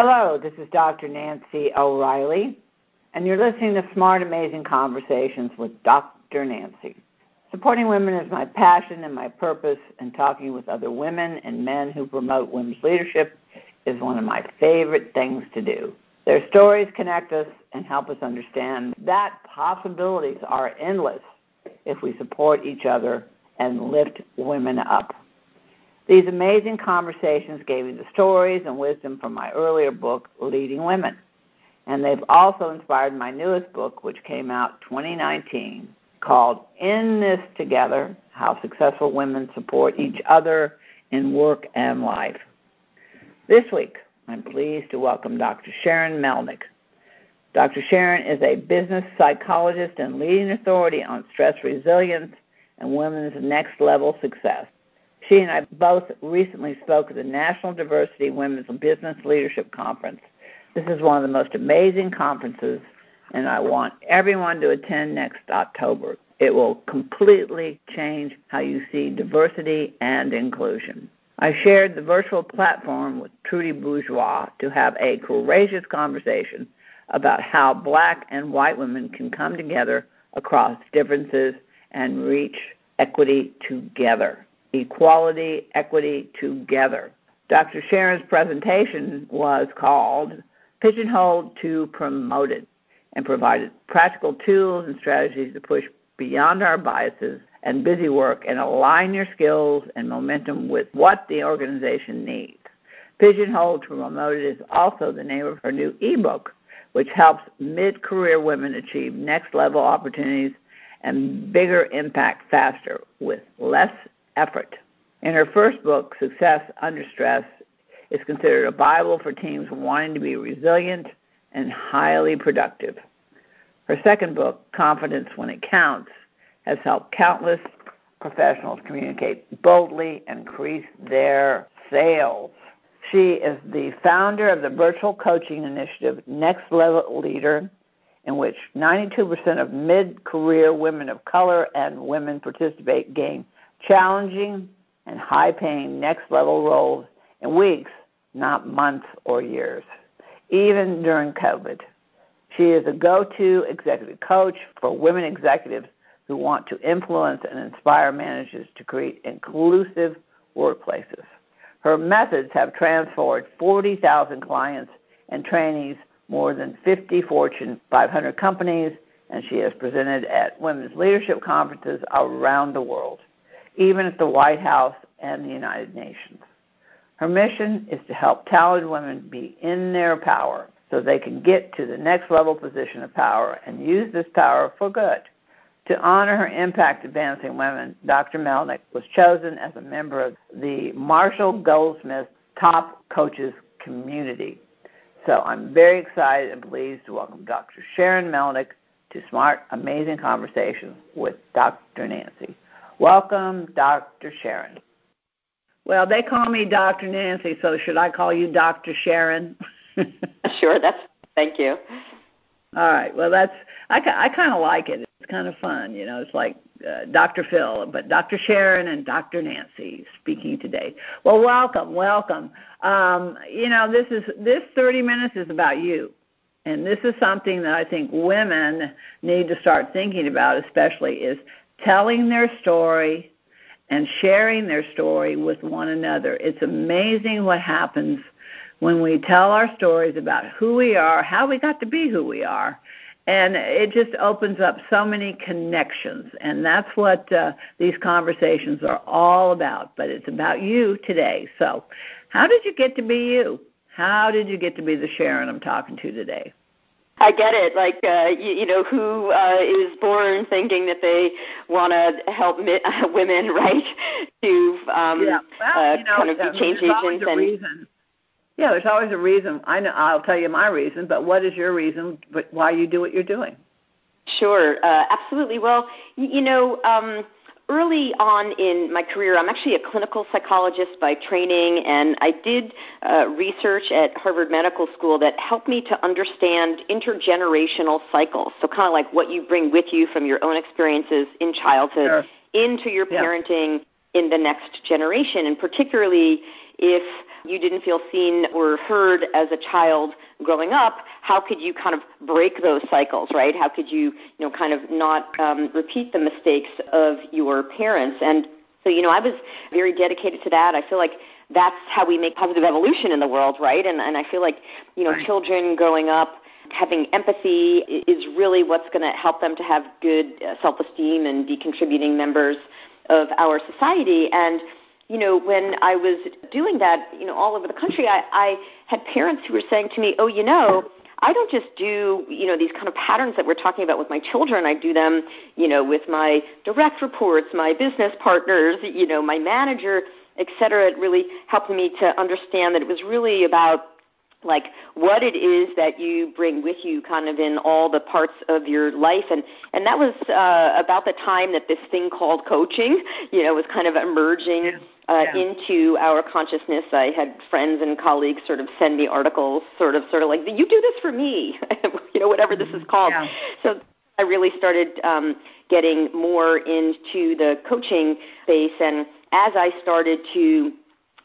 Hello, this is Dr. Nancy O'Reilly, and you're listening to Smart Amazing Conversations with Dr. Nancy. Supporting women is my passion and my purpose, and talking with other women and men who promote women's leadership is one of my favorite things to do. Their stories connect us and help us understand that possibilities are endless if we support each other and lift women up. These amazing conversations gave me the stories and wisdom from my earlier book, Leading Women. And they've also inspired my newest book, which came out 2019, called In This Together How Successful Women Support Each Other in Work and Life. This week, I'm pleased to welcome Dr. Sharon Melnick. Dr. Sharon is a business psychologist and leading authority on stress resilience and women's next level success. She and I both recently spoke at the National Diversity Women's Business Leadership Conference. This is one of the most amazing conferences, and I want everyone to attend next October. It will completely change how you see diversity and inclusion. I shared the virtual platform with Trudy Bourgeois to have a courageous conversation about how black and white women can come together across differences and reach equity together equality, equity together. Dr. Sharon's presentation was called Pigeonholed to Promoted and provided practical tools and strategies to push beyond our biases and busy work and align your skills and momentum with what the organization needs. Pigeonholed to Promoted is also the name of her new ebook, which helps mid career women achieve next level opportunities and bigger impact faster with less effort. In her first book, Success Under Stress, is considered a Bible for teams wanting to be resilient and highly productive. Her second book, Confidence When It Counts, has helped countless professionals communicate boldly and increase their sales. She is the founder of the virtual coaching initiative Next Level Leader, in which 92% of mid career women of color and women participate gain challenging and high paying next level roles in weeks, not months or years, even during COVID. She is a go to executive coach for women executives who want to influence and inspire managers to create inclusive workplaces. Her methods have transformed 40,000 clients and trainees, more than 50 Fortune 500 companies, and she has presented at women's leadership conferences around the world even at the White House and the United Nations. Her mission is to help talented women be in their power so they can get to the next level position of power and use this power for good. To honor her impact advancing women, Dr. Melnick was chosen as a member of the Marshall Goldsmith Top Coaches Community. So I'm very excited and pleased to welcome Dr. Sharon Melnick to Smart Amazing Conversations with Dr. Nancy. Welcome, Dr. Sharon. Well, they call me Dr. Nancy, so should I call you Dr. Sharon? sure, that's thank you. All right. Well, that's I, I kind of like it. It's kind of fun, you know. It's like uh, Dr. Phil, but Dr. Sharon and Dr. Nancy speaking today. Well, welcome, welcome. Um, you know, this is this 30 minutes is about you. And this is something that I think women need to start thinking about, especially is telling their story and sharing their story with one another. It's amazing what happens when we tell our stories about who we are, how we got to be who we are. And it just opens up so many connections. And that's what uh, these conversations are all about. But it's about you today. So, how did you get to be you? How did you get to be the Sharon I'm talking to today? I get it. Like, uh, you, you know, who uh, is born thinking that they want to help mi- women, right? To um, yeah. well, uh, you know, kind of be change agents and. Reason. Yeah, there's always a reason. I know. I'll tell you my reason, but what is your reason? But why you do what you're doing? Sure, uh, absolutely. Well, you know. Um, early on in my career, I'm actually a clinical psychologist by training, and I did uh, research at Harvard Medical School that helped me to understand intergenerational cycles. So, kind of like what you bring with you from your own experiences in childhood sure. into your yeah. parenting in the next generation, and particularly if you didn't feel seen or heard as a child growing up, how could you kind of break those cycles, right? How could you, you know, kind of not um, repeat the mistakes of your parents? And so, you know, I was very dedicated to that. I feel like that's how we make positive evolution in the world, right? And and I feel like, you know, right. children growing up having empathy is really what's going to help them to have good uh, self-esteem and be contributing members of our society. And you know, when I was doing that, you know, all over the country, I, I had parents who were saying to me, "Oh, you know." I don't just do, you know, these kind of patterns that we're talking about with my children. I do them, you know, with my direct reports, my business partners, you know, my manager, et cetera. It really helped me to understand that it was really about like what it is that you bring with you kind of in all the parts of your life and and that was uh, about the time that this thing called coaching you know was kind of emerging uh, yeah. into our consciousness i had friends and colleagues sort of send me articles sort of sort of like you do this for me you know whatever this is called yeah. so i really started um, getting more into the coaching space and as i started to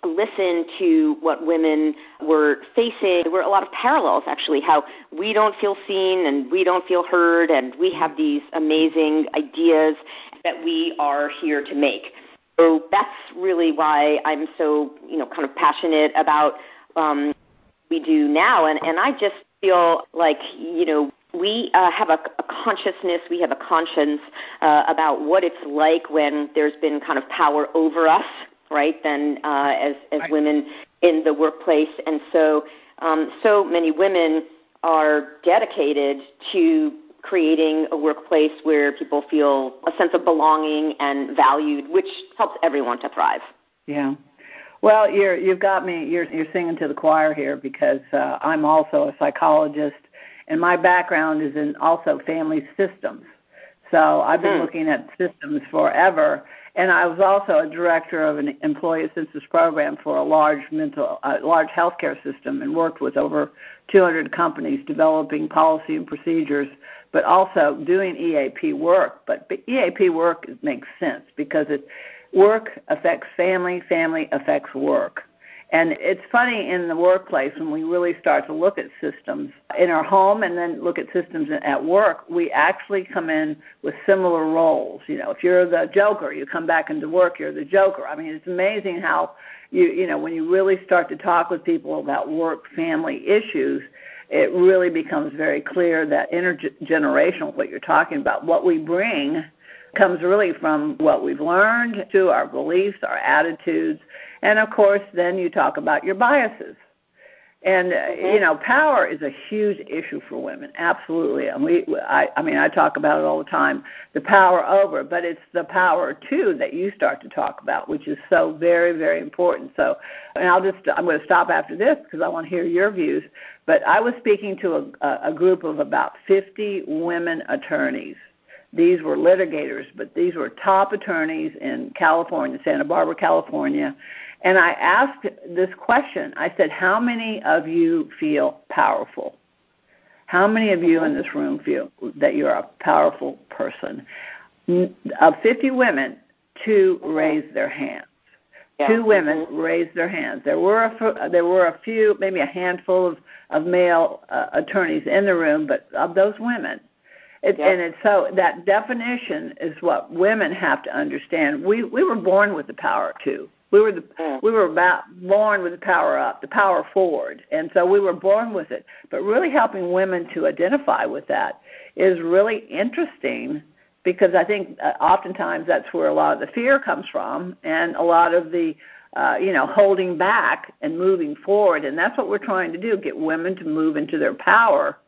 listen to what women were facing, there were a lot of parallels actually, how we don't feel seen and we don't feel heard, and we have these amazing ideas that we are here to make. So that's really why I'm so, you know, kind of passionate about um, we do now, and and I just feel like, you know, we uh, have a, a, consciousness, we have a conscience uh, about what it's like when there's been kind of power over us right, Then uh, as as right. women in the workplace, and so um, so many women are dedicated to creating a workplace where people feel a sense of belonging and valued, which helps everyone to thrive. Yeah. Well, you're you've got me. You're you're singing to the choir here because uh, I'm also a psychologist, and my background is in also family systems. So I've been mm-hmm. looking at systems forever, and I was also a director of an employee assistance program for a large mental, uh, large healthcare system, and worked with over 200 companies developing policy and procedures, but also doing EAP work. But EAP work makes sense because it work affects family, family affects work. And it's funny in the workplace when we really start to look at systems in our home and then look at systems at work, we actually come in with similar roles. You know, if you're the joker, you come back into work, you're the joker. I mean, it's amazing how you you know, when you really start to talk with people about work family issues, it really becomes very clear that intergenerational what you're talking about, what we bring comes really from what we've learned to our beliefs, our attitudes, and of course, then you talk about your biases. And mm-hmm. you know, power is a huge issue for women. Absolutely, and we, I, I mean, I talk about it all the time. The power over, but it's the power too that you start to talk about, which is so very, very important. So, and I'll just, I'm going to stop after this because I want to hear your views. But I was speaking to a, a group of about 50 women attorneys. These were litigators, but these were top attorneys in California, Santa Barbara, California and I asked this question. I said, How many of you feel powerful? How many of you in this room feel that you're a powerful person? Of 50 women, two raised their hands. Yeah. Two women raised their hands. There were a, there were a few, maybe a handful of, of male uh, attorneys in the room, but of those women, it, yep. And it's so that definition is what women have to understand. We we were born with the power too. We were the, we were about born with the power up, the power forward, and so we were born with it. But really helping women to identify with that is really interesting because I think uh, oftentimes that's where a lot of the fear comes from, and a lot of the uh, you know holding back and moving forward, and that's what we're trying to do: get women to move into their power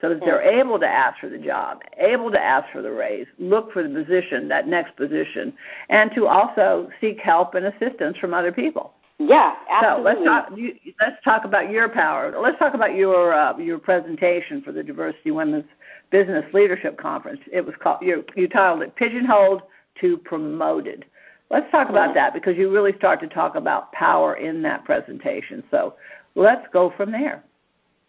so that they're able to ask for the job, able to ask for the raise, look for the position, that next position, and to also seek help and assistance from other people. Yeah, absolutely. So let's talk. You, let's talk about your power. Let's talk about your uh, your presentation for the Diversity Women's Business Leadership Conference. It was called. You, you titled it "Pigeonholed to Promoted." Let's talk about that because you really start to talk about power in that presentation. So let's go from there.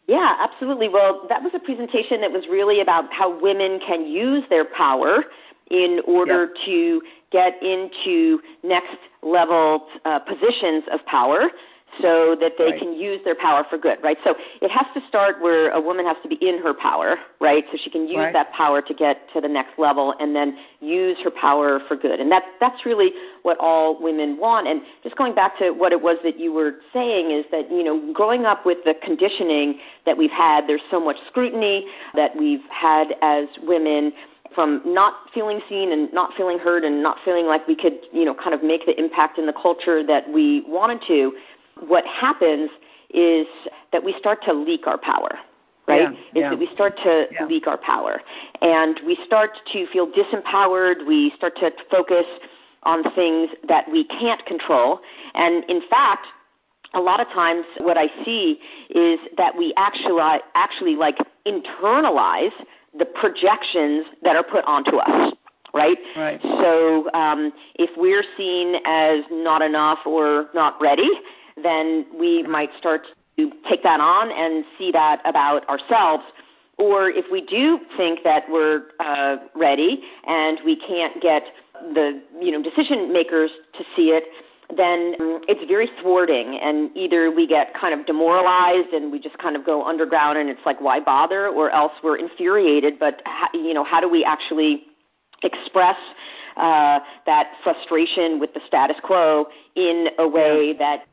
Yeah, absolutely. Well, that was a presentation that was really about how women can use their power in order to get into next level uh, positions of power so that they right. can use their power for good, right? So it has to start where a woman has to be in her power, right? So she can use right. that power to get to the next level and then use her power for good. And that that's really what all women want. And just going back to what it was that you were saying is that, you know, growing up with the conditioning that we've had, there's so much scrutiny that we've had as women from not feeling seen and not feeling heard and not feeling like we could, you know, kind of make the impact in the culture that we wanted to what happens is that we start to leak our power right? Yeah, is yeah. that we start to yeah. leak our power. And we start to feel disempowered. We start to focus on things that we can't control. And in fact, a lot of times what I see is that we actually actually like internalize the projections that are put onto us right? Right. So um, if we're seen as not enough or not ready, then we might start to take that on and see that about ourselves. Or if we do think that we're uh, ready and we can't get the you know decision makers to see it, then um, it's very thwarting, and either we get kind of demoralized and we just kind of go underground, and it's like why bother, or else we're infuriated. But you know, how do we actually express uh, that frustration with the status quo in a way that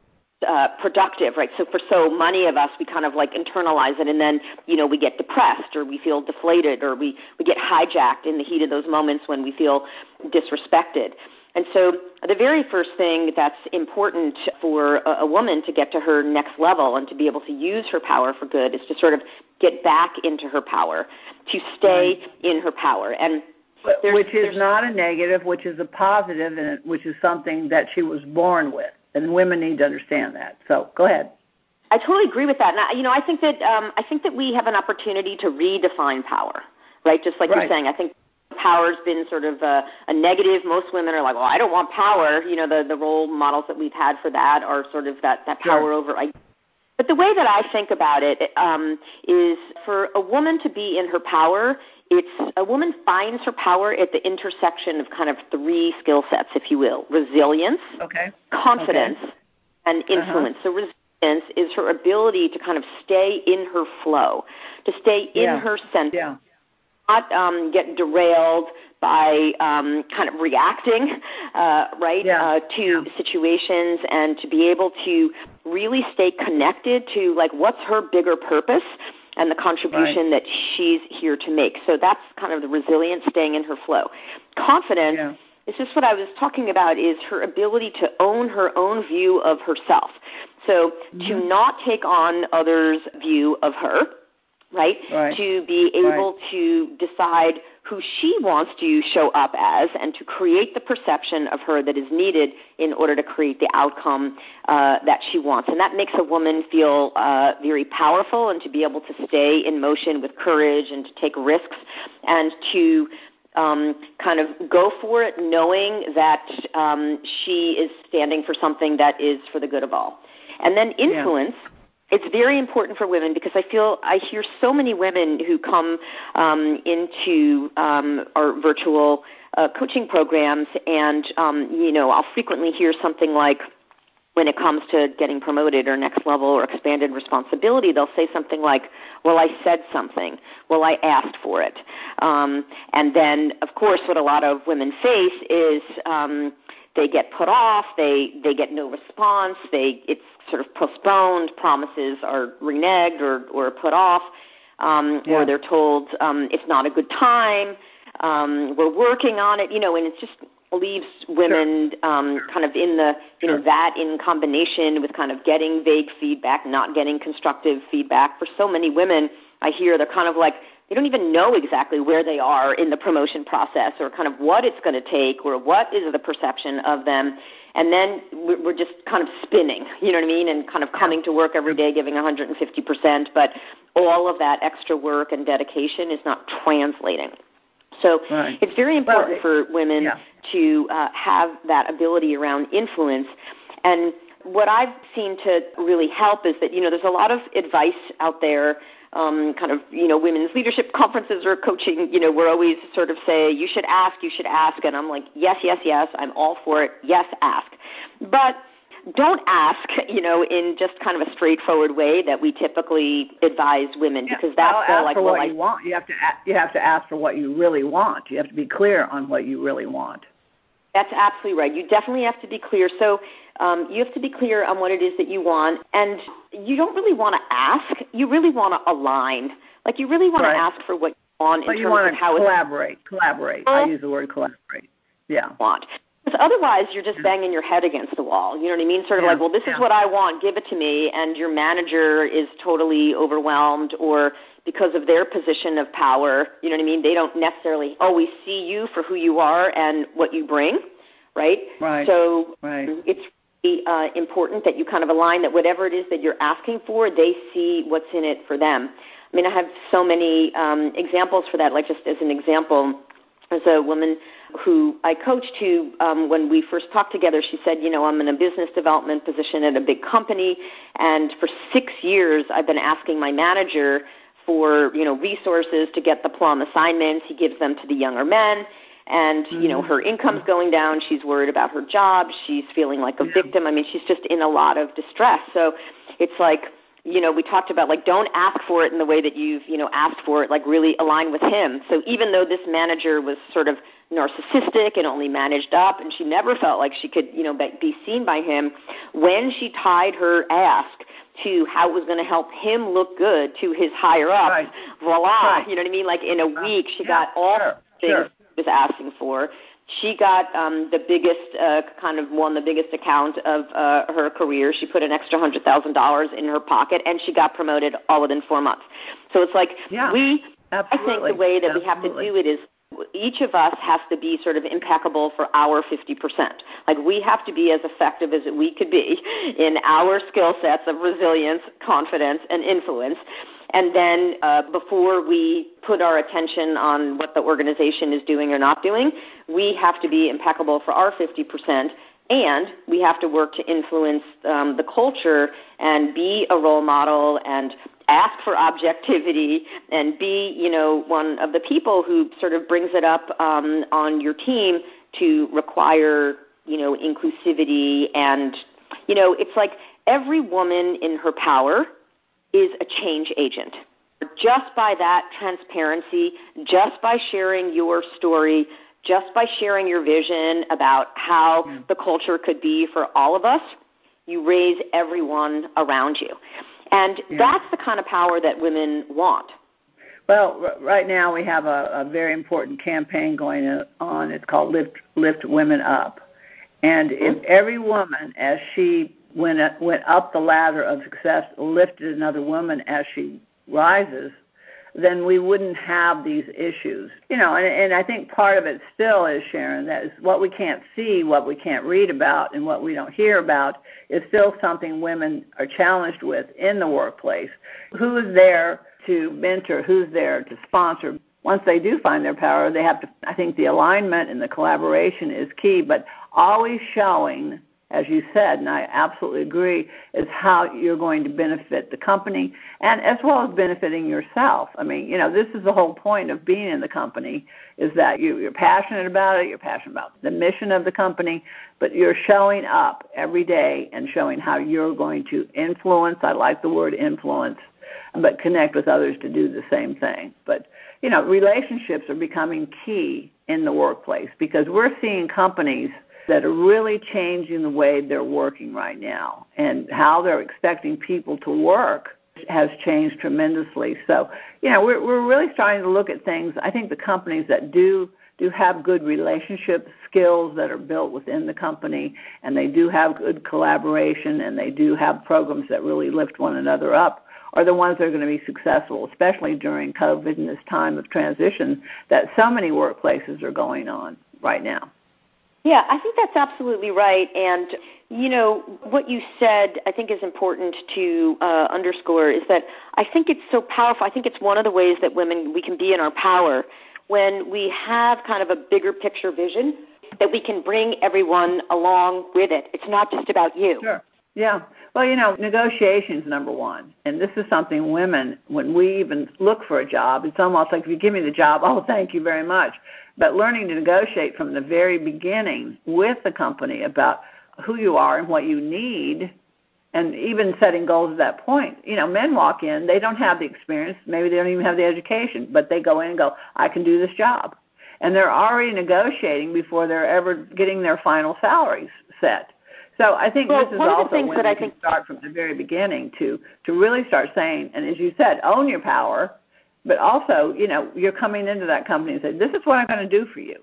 uh, productive, right? So for so many of us, we kind of like internalize it, and then you know we get depressed, or we feel deflated, or we we get hijacked in the heat of those moments when we feel disrespected. And so the very first thing that's important for a, a woman to get to her next level and to be able to use her power for good is to sort of get back into her power, to stay right. in her power, and there's, which is not a negative, which is a positive, and which is something that she was born with and women need to understand that. So go ahead. I totally agree with that. And I, you know, I think that um, I think that we have an opportunity to redefine power, right? Just like right. you're saying, I think power's been sort of a, a negative. Most women are like, "Well, I don't want power." You know, the the role models that we've had for that are sort of that that power sure. over. I, but the way that I think about it um, is for a woman to be in her power, it's a woman finds her power at the intersection of kind of three skill sets, if you will: resilience, okay, confidence, okay. and Uh-huh. influence. Uh-huh. So resilience is her ability to kind of stay in her flow, to stay in yeah. her center, yeah. not um, get derailed by um, kind of reacting, uh, right, yeah. uh, to yeah. situations, and to be able to really stay connected to like what's her bigger purpose and the contribution right. that she's here to make. So that's kind of the resilience, staying in her flow. Confidence yeah. is just what I was talking about is her ability to own her own view of herself. So mm-hmm. to not take on others' view of her, right? right. To be able right. to decide who she wants to show up as and to create the perception of her that is needed in order to create the outcome uh, that she wants. And that makes a woman feel uh, very powerful and to be able to stay in motion with courage and to take risks and to um, kind of go for it knowing that um, she is standing for something that is for the good of all. And then influence. Yeah it's very important for women because I feel I hear so many women who come um, into um, our virtual uh, coaching programs, and um, you know I'll frequently hear something like, when it comes to getting promoted or next level or expanded responsibility, they'll say something like, "Well, I said something. Well, I asked for it." Um, and then, of course, what a lot of women face is. Um, they get put off, they they get no response, they it's sort of postponed, promises are reneged or or put off, um, yeah. or they're told um, it's not a good time, um, we're working on it, you know, and it just leaves women sure. um, kind of in the you sure. know that in combination with kind of getting vague feedback, not getting constructive feedback. For so many women, I hear they're kind of like they don't even know exactly where they are in the promotion process or kind of what it's going to take or what is the perception of them. And then we're just kind of spinning, you know what I mean, and kind of coming to work every day giving 150%, but all of that extra work and dedication is not translating. So right. it's very important well, for women yeah. to uh, have that ability around influence. And what I've seen to really help is that, you know, there's a lot of advice out there um, kind of you know women's leadership conferences or coaching, you know, we're always sort of say you should ask, you should ask, and I'm like yes, yes, yes, I'm all for it. Yes, ask. But don't ask, you know, in just kind of a straightforward way that we typically advise women Yeah, because that's well, the, ask like for well, what I, you want. You have to a- you have to ask for what you really want. You have to be clear on what you really want. That's absolutely right. You definitely have to be clear. So um, you have to be clear on what it is that you want, and you don't really want to ask. You really want to align. Like you really want Right. to ask for what you want But in terms of to how it's collaborate. Collaborate. I use the word collaborate. Yeah. want. Because otherwise, you're just banging your head against the wall. You know what I mean? Sort of Yeah, like, well, this yeah. is what I want, give it to me, and your manager is totally overwhelmed, or because of their position of power, you know what I mean? They don't necessarily always see you for who you are and what you bring, right? Right. So Right. it's uh, important that you kind of align that whatever it is that you're asking for, they see what's in it for them. I mean, I have so many um, examples for that. Like just as an example, as a woman who I coached who, um, when we first talked together, she said, you know, I'm in a business development position at a big company, and for six years I've been asking my manager for, you know, resources to get the plum assignments. He gives them to the younger men. And you know mm. her income's going down. She's worried about her job. She's feeling like a victim. I mean, she's just in a lot of distress. So it's like you know, we talked about like don't ask for it in the way that you've, you know, asked for it, like really align with him. So even though this manager was sort of narcissistic and only managed up and she never felt like she could, you know, be seen by him, when she tied her ask to how it was going to help him look good to his higher up, Right. voila, Right. you know what I mean? Like in a week she yeah, got all sure, things sure. Was asking for. She got um, the biggest, uh, kind of won the biggest account of uh, her career. She put an extra hundred thousand dollars in her pocket, and she got promoted all within four months. So it's like Yeah, we. I think the way that we have to do it is each of us has to be sort of impeccable for our 50%. Like we have to be as effective as we could be in our skill sets of resilience, confidence, and influence. And then uh, before we put our attention on what the organization is doing or not doing, we have to be impeccable for our 50%. And we have to work to influence um, the culture and be a role model and ask for objectivity and be, you know, one of the people who sort of brings it up um, on your team to require, you know, inclusivity and, you know, it's like every woman in her power is a change agent. Just by that transparency, just by sharing your story, just by sharing your vision about how hmm. the culture could be for all of us, you raise everyone around you. And Yeah. that's the kind of power that women want. Well, right now we have a, a very important campaign going on. It's called Lift Lift Women Up, and if mm-hmm. every woman, as she went up, went up the ladder of success, lifted another woman as she rises, then we wouldn't have these issues. You know, and, and I think part of it still is Sharon that is what we can't see, what we can't read about, and what we don't hear about is still something women are challenged with in the workplace. Who is there to mentor? Who's there to sponsor? Once they do find their power, they have to. I think the alignment and the collaboration is key, but always showing as you said, and I absolutely agree, is how you're going to benefit the company and as well as benefiting yourself. I mean, you know, this is the whole point of being in the company is that you, you're passionate about it, you're passionate about the mission of the company, but you're showing up every day and showing how you're going to influence. I like the word influence, but connect with others to do the same thing. But you know, relationships are becoming key in the workplace because we're seeing companies that are really changing the way they're working right now and how they're expecting people to work has changed tremendously. So, you know, we're we're really starting to look at things. I think the companies that do do have good relationship skills that are built within the company and they do have good collaboration and they do have programs that really lift one another up are the ones that are going to be successful, especially during COVID and this time of transition that so many workplaces are going on right now. Yeah, I think that's absolutely right. And, you know, what you said I think is important to uh, underscore is that I think it's so powerful. I think it's one of the ways that women, we can be in our power when we have kind of a bigger picture vision that we can bring everyone along with it. It's not just about you. Sure. Yeah. Well, you know, negotiations number one, and this is something women, when we even look for a job, it's almost like if you give me the job, oh, thank you very much. But learning to negotiate from the very beginning with the company about who you are and what you need and even setting goals at that point. You know, men walk in, they don't have the experience, maybe they don't even have the education, but they go in and go, I can do this job. And they're already negotiating before they're ever getting their final salaries set. So I think well, this is also of the things when that you I can think start from the very beginning to to really start saying, and as you said, own your power, but also, you know, you're coming into that company and say, this is what I'm going to do for you.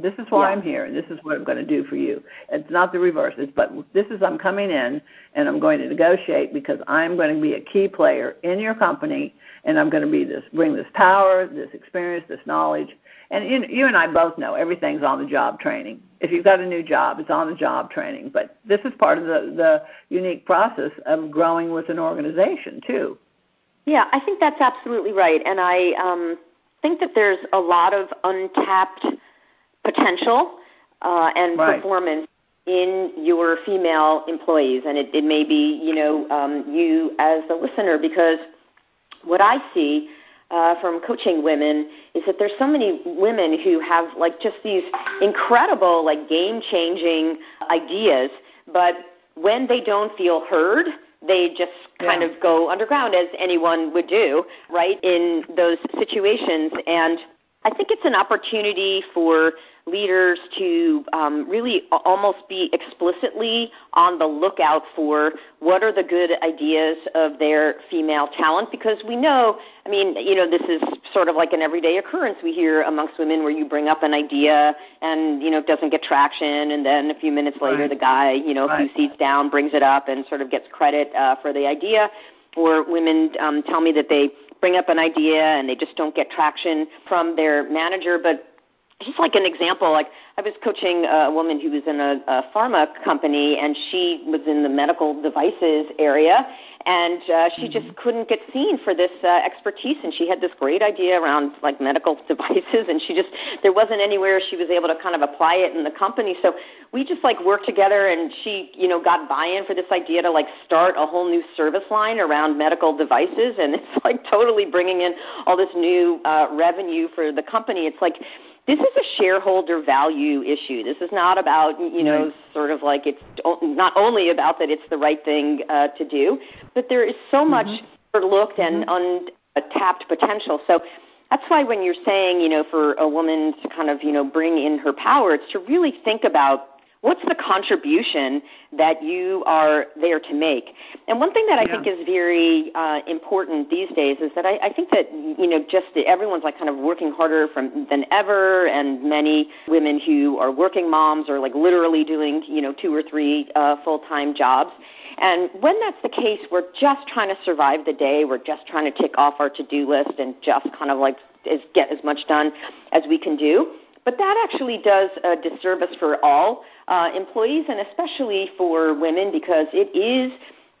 This is why yeah. I'm here, and this is what I'm going to do for you. It's not the reverse. It's but this is I'm coming in and I'm going to negotiate because I'm going to be a key player in your company, and I'm going to be this bring this power, this experience, this knowledge. And you, you and I both know everything's on the job training. If you've got a new job, it's on the job training. But this is part of the the unique process of growing with an organization too. Yeah, I think that's absolutely right, and I um, think that there's a lot of untapped potential uh, and right. performance in your female employees, and it, it may be you know um, you as the listener because what I see uh, from coaching women is that there's so many women who have like just these incredible like game changing ideas, but when they don't feel heard, they just kind yeah. of go underground as anyone would do, right, in those situations. And I think it's an opportunity for leaders to um, really almost be explicitly on the lookout for what are the good ideas of their female talent because we know, I mean, you know, this is sort of like an everyday occurrence we hear amongst women where you bring up an idea and, you know, it doesn't get traction and then a few minutes later right. the guy, you know, a right. few seats down brings it up and sort of gets credit uh, for the idea. Or women um, tell me that they bring up an idea and they just don't get traction from their manager. But just like an example, like I was coaching a woman who was in a, a pharma company and she was in the medical devices area and uh, she mm-hmm. just couldn't get seen for this uh, expertise and she had this great idea around like medical devices and she just there wasn't anywhere she was able to kind of apply it in the company so we just like worked together and she you know got buy-in for this idea to like start a whole new service line around medical devices and it's like totally bringing in all this new uh, revenue for the company it's like this is a shareholder value issue. This is not about, you know, right. sort of like it's not only about that it's the right thing uh, to do, but there is so mm-hmm. much overlooked and mm-hmm. untapped potential. So that's why when you're saying, you know, for a woman to kind of, you know, bring in her power, it's to really think about what's the contribution that you are there to make? And one thing that I yeah. think is very uh, important these days is that I, I think that you know just the, everyone's like kind of working harder from than ever, and many women who are working moms are like literally doing you know two or three uh, full time jobs. And when that's the case, we're just trying to survive the day. We're just trying to tick off our to do list and just kind of like is get as much done as we can do. But that actually does a disservice for all uh, employees and especially for women because it is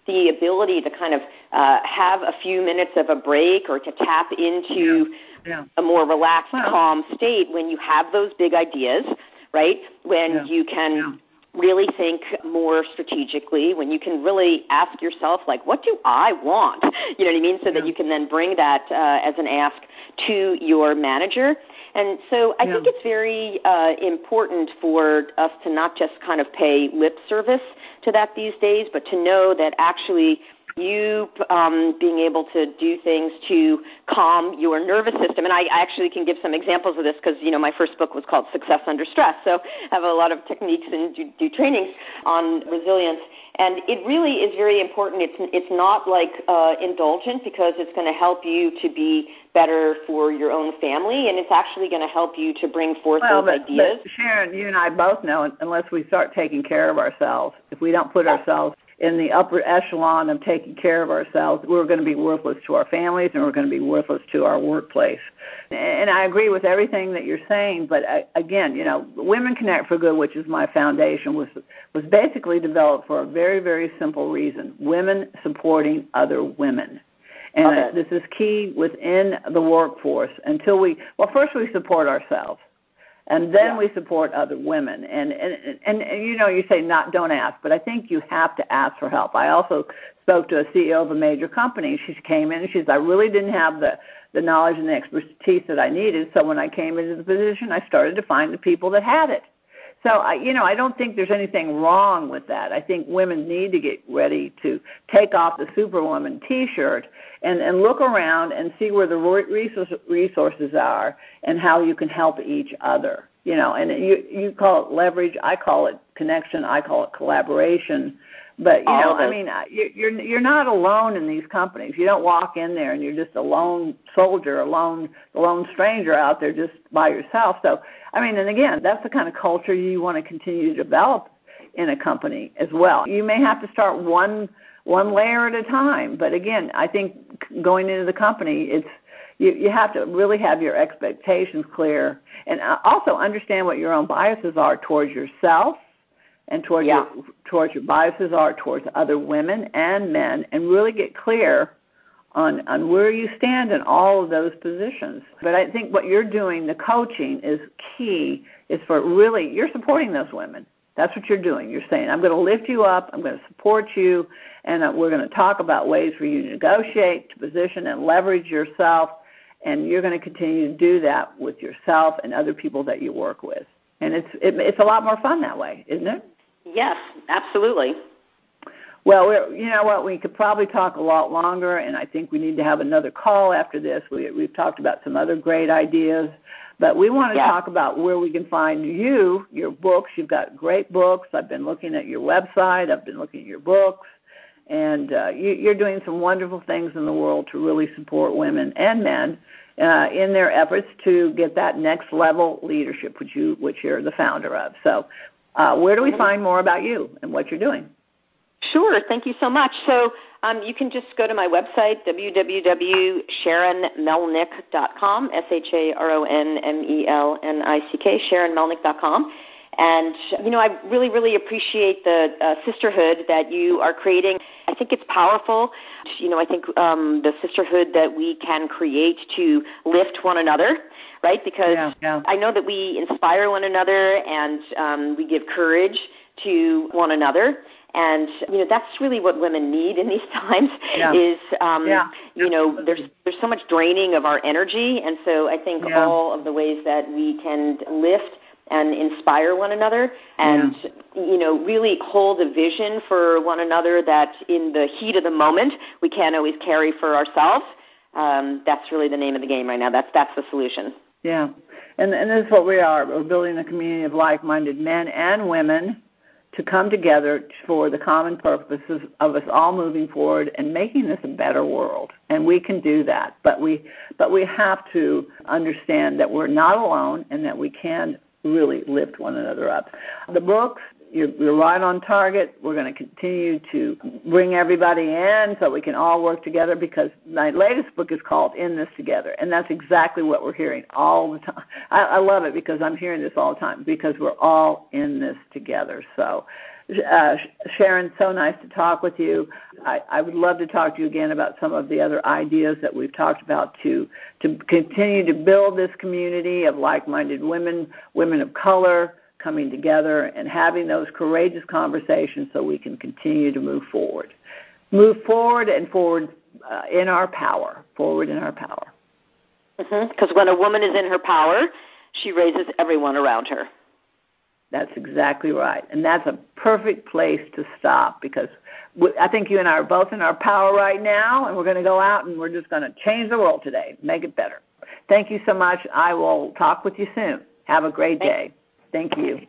the ability to kind of uh, have a few minutes of a break or to tap into yeah. Yeah. a more relaxed, well, calm state when you have those big ideas, right? When yeah. you can really think more strategically, when you can really ask yourself, like, what do I want? You know what I mean? So that you can then bring that uh, as an ask to your manager. And so I yeah. think it's very uh, important for us to not just kind of pay lip service to that these days, but to know that actually you um, being able to do things to calm your nervous system. And I, I actually can give some examples of this because, you know, my first book was called Success Under Stress. So I have a lot of techniques and do, do trainings on resilience. And it really is very important. It's, it's not like uh, indulgent because it's going to help you to be better for your own family, and it's actually going to help you to bring forth well, those but, ideas. But Sharon, you and I both know unless we start taking care of ourselves, if we don't put ourselves in the upper echelon of taking care of ourselves, we're going to be worthless to our families and we're going to be worthless to our workplace. And I agree with everything that you're saying, but I, again, you know, Women Connect for Good, which is my foundation, was was basically developed for a very, very simple reason: women supporting other women. And uh, okay. this is key within the workforce until we, well, first we support ourselves and then yeah. we support other women. And, and and and you know, you say not don't ask, but I think you have to ask for help. I also spoke to a CEO of a major company. She came in and she said, I really didn't have the the knowledge and the expertise that I needed. So when I came into the position, I started to find the people that had it. So, I, you know, I don't think there's anything wrong with that. I think women need to get ready to take off the Superwoman T-shirt and, and look around and see where the resource, resources are and how you can help each other. You know, and you you call it leverage, I call it connection, I call it collaboration. But you know, I mean, you're you're not alone in these companies. You don't walk in there and you're just a lone soldier, a lone a lone stranger out there just by yourself. So, I mean, and again, that's the kind of culture you want to continue to develop in a company as well. You may have to start one one layer at a time, but again, I think going into the company, it's you, you have to really have your expectations clear and uh, also understand what your own biases are towards yourself and towards yeah. your towards your biases are towards other women and men and really get clear on on where you stand in all of those positions. But I think what you're doing, the coaching is key is for really you're supporting those women. That's what you're doing. You're saying, I'm going to lift you up, I'm going to support you, and uh, we're going to talk about ways for you to negotiate, to position, and leverage yourself and you're going to continue to do that with yourself and other people that you work with. And it's it, it's a lot more fun that way, isn't it? Yes, absolutely. Well, we're, you know what? We could probably talk a lot longer, and I think we need to have another call after this. We, we've talked about some other great ideas, but we want to yeah. talk about where we can find you, your books. You've got great books. I've been looking at your website. I've been looking at your books and uh, you, you're doing some wonderful things in the world to really support women and men uh, in their efforts to get that next level leadership, which you which you're the founder of. So, uh, where do we find more about you and what you're doing? Sure, thank you so much. So um, you can just go to my website, www.sharonmelnick.com, S-H-A-R-O-N-M-E-L-N-I-C-K, sharonmelnick.com. And, you know, I really, really appreciate the uh, sisterhood that you are creating. I think it's powerful. You know, I think um, the sisterhood that we can create to lift one another, right? Because yeah, yeah. I know that we inspire one another and um, we give courage to one another and you know that's really what women need in these times yeah. is um yeah. you know there's there's so much draining of our energy and so i think yeah. all of the ways that we can lift and inspire one another and yeah. you know really hold a vision for one another that in the heat of the moment we can't always carry for ourselves. Um, that's really the name of the game right now. That's that's the solution. Yeah. And and this is what we are we're building a community of like-minded men and women to come together for the common purposes of us all moving forward and making this a better world. And we can do that. But we but we have to understand that we're not alone and that we can really lift one another up. The books, you're, you're right on target. We're going to continue to bring everybody in so we can all work together because my latest book is called In This Together, and that's exactly what we're hearing all the time. I, I love it because I'm hearing this all the time because we're all in this together. So uh, Sharon, so nice to talk with you. I, I would love to talk to you again about some of the other ideas that we've talked about to to continue to build this community of like-minded women, women of color coming together and having those courageous conversations so we can continue to move forward. Move forward and forward uh, in our power, forward in our power. Because mm-hmm. when a woman is in her power, she raises everyone around her. That's exactly right. And that's a perfect place to stop because I think you and I are both in our power right now, and we're going to go out and we're just going to change the world today, make it better. Thank you so much. I will talk with you soon. Have a great day. Thank you.